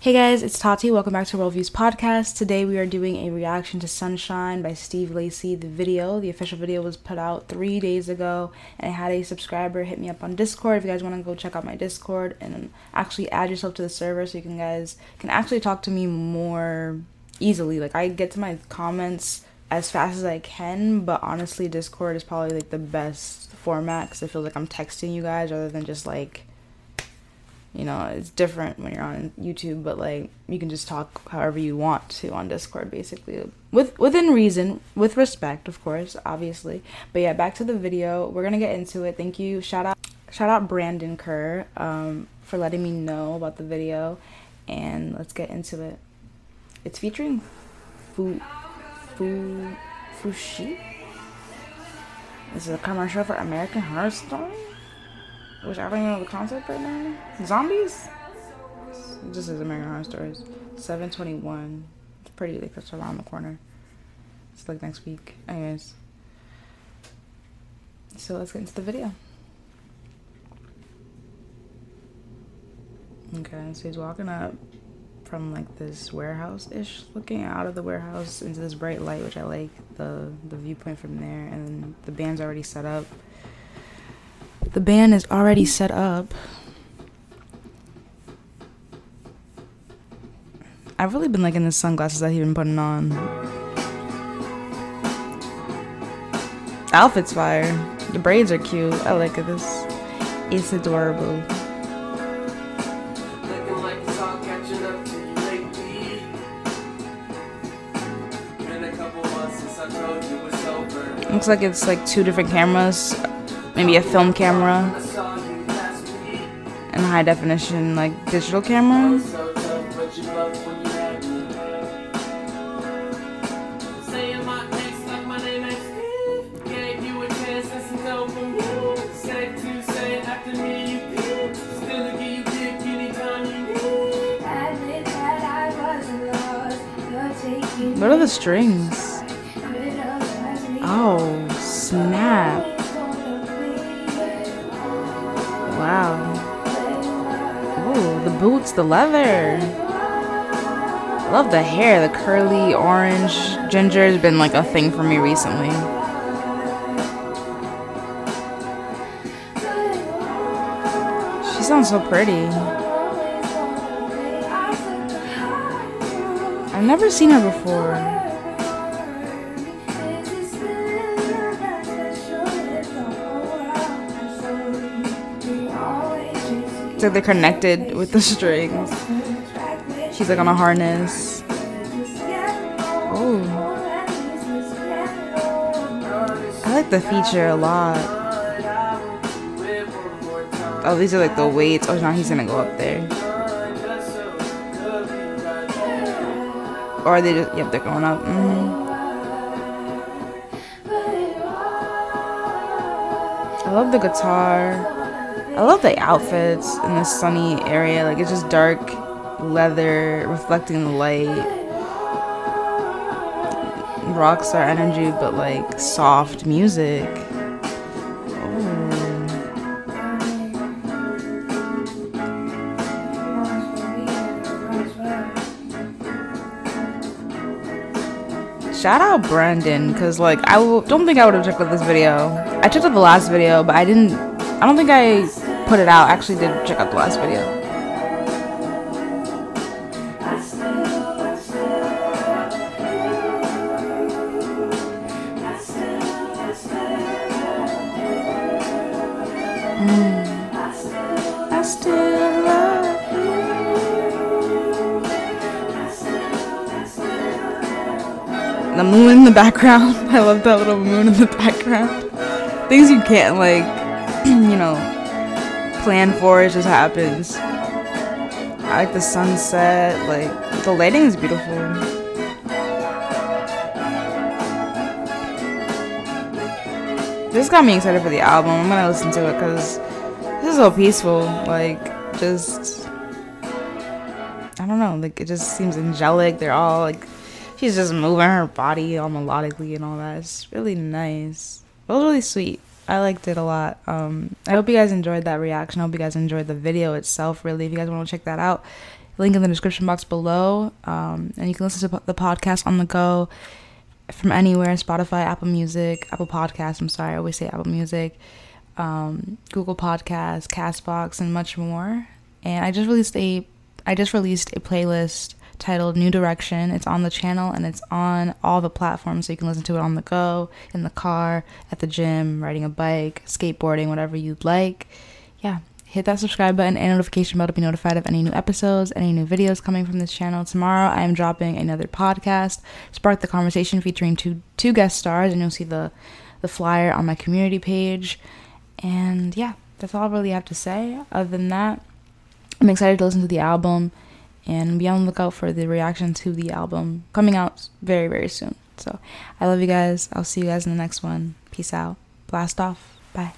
Hey guys, it's Tati. Welcome back to Worldviews Podcast. Today we are doing a reaction to Sunshine by Steve Lacy. The video, the official video, was put out three days ago, and I had a subscriber hit me up on Discord. If you guys want to go check out my Discord and actually add yourself to the server, so you can guys can actually talk to me more easily. Like I get to my comments as fast as I can, but honestly, Discord is probably like the best format because it feels like I'm texting you guys rather than just like you know it's different when you're on youtube but like you can just talk however you want to on discord basically. With within reason with respect of course obviously. But yeah back to the video. We're gonna get into it. Thank you. Shout out shout out brandon kerr um, for letting me know about the video. And let's get into it. It's featuring fu fu Fousheé. This is a commercial for american horror story which I don't even know the concept right now. Zombies? Just says American Horror Stories. 721. It's pretty, like, that's around the corner. It's like next week. Anyways. So let's get into the video. Okay, so he's walking up from like this warehouse-ish looking out of the warehouse into this bright light, which I like the the viewpoint from there, and the band's already set up. The band is already set up. I've really been liking the sunglasses that he's been putting on. Outfit's fire. The braids are cute. I like this. It's adorable. Looks like it's like two different cameras maybe a film camera and high definition like digital camera. What are the strings? Oh, snap. The boots, the leather. I love the hair, the curly orange ginger has been like a thing for me recently. She sounds so pretty. I've never seen her before. Like they're connected with the strings. She's like on a harness. Oh. I like the feature a lot. Oh, these are like the weights. Oh, now he's gonna go up there. Or are they just, yep, they're going up. Mm-hmm. I love the guitar. I love the outfits in this sunny area. Like it's just dark leather reflecting the light. Rockstar energy, but like soft music. shout out Brandon because like I w- don't think I would have checked out this video. I checked out the last video, but I didn't. I don't think I put it out. I actually did check out the last video. Mm. I still love you. The moon in the background. I love that little moon in the background. Things you can't like, you know, plan for, it just happens. I like the sunset, like, the lighting is beautiful. This got me excited for the album. I'm gonna listen to it because this is so peaceful. Like, just. I don't know. Like, it just seems angelic. They're all, like. She's just moving her body all melodically and all that. It's really nice. It was really sweet. I liked it a lot. Um, I hope you guys enjoyed that reaction. I hope you guys enjoyed the video itself. Really, if you guys want to check that out, link in the description box below. Um, and you can listen to the podcast on the go from anywhere Spotify, Apple Music, Apple Podcasts. I'm sorry, I always say Apple Music, um, Google Podcasts, Castbox, and much more. And I just released a I just released a playlist titled New Direction. It's on the channel and it's on all the platforms so you can listen to it on the go, in the car, at the gym, riding a bike, skateboarding, whatever you'd like. Yeah, hit that subscribe button and notification bell to be notified of any new episodes, any new videos coming from this channel. Tomorrow I am dropping another podcast, Spark the Conversation, featuring two two guest stars, and you'll see the the flyer on my community page. And yeah, that's all I really have to say. Other than that, I'm excited to listen to the album and be on the lookout for the reaction to the album coming out very, very soon. So I love you guys. I'll see you guys in the next one. Peace out. Blast off. Bye.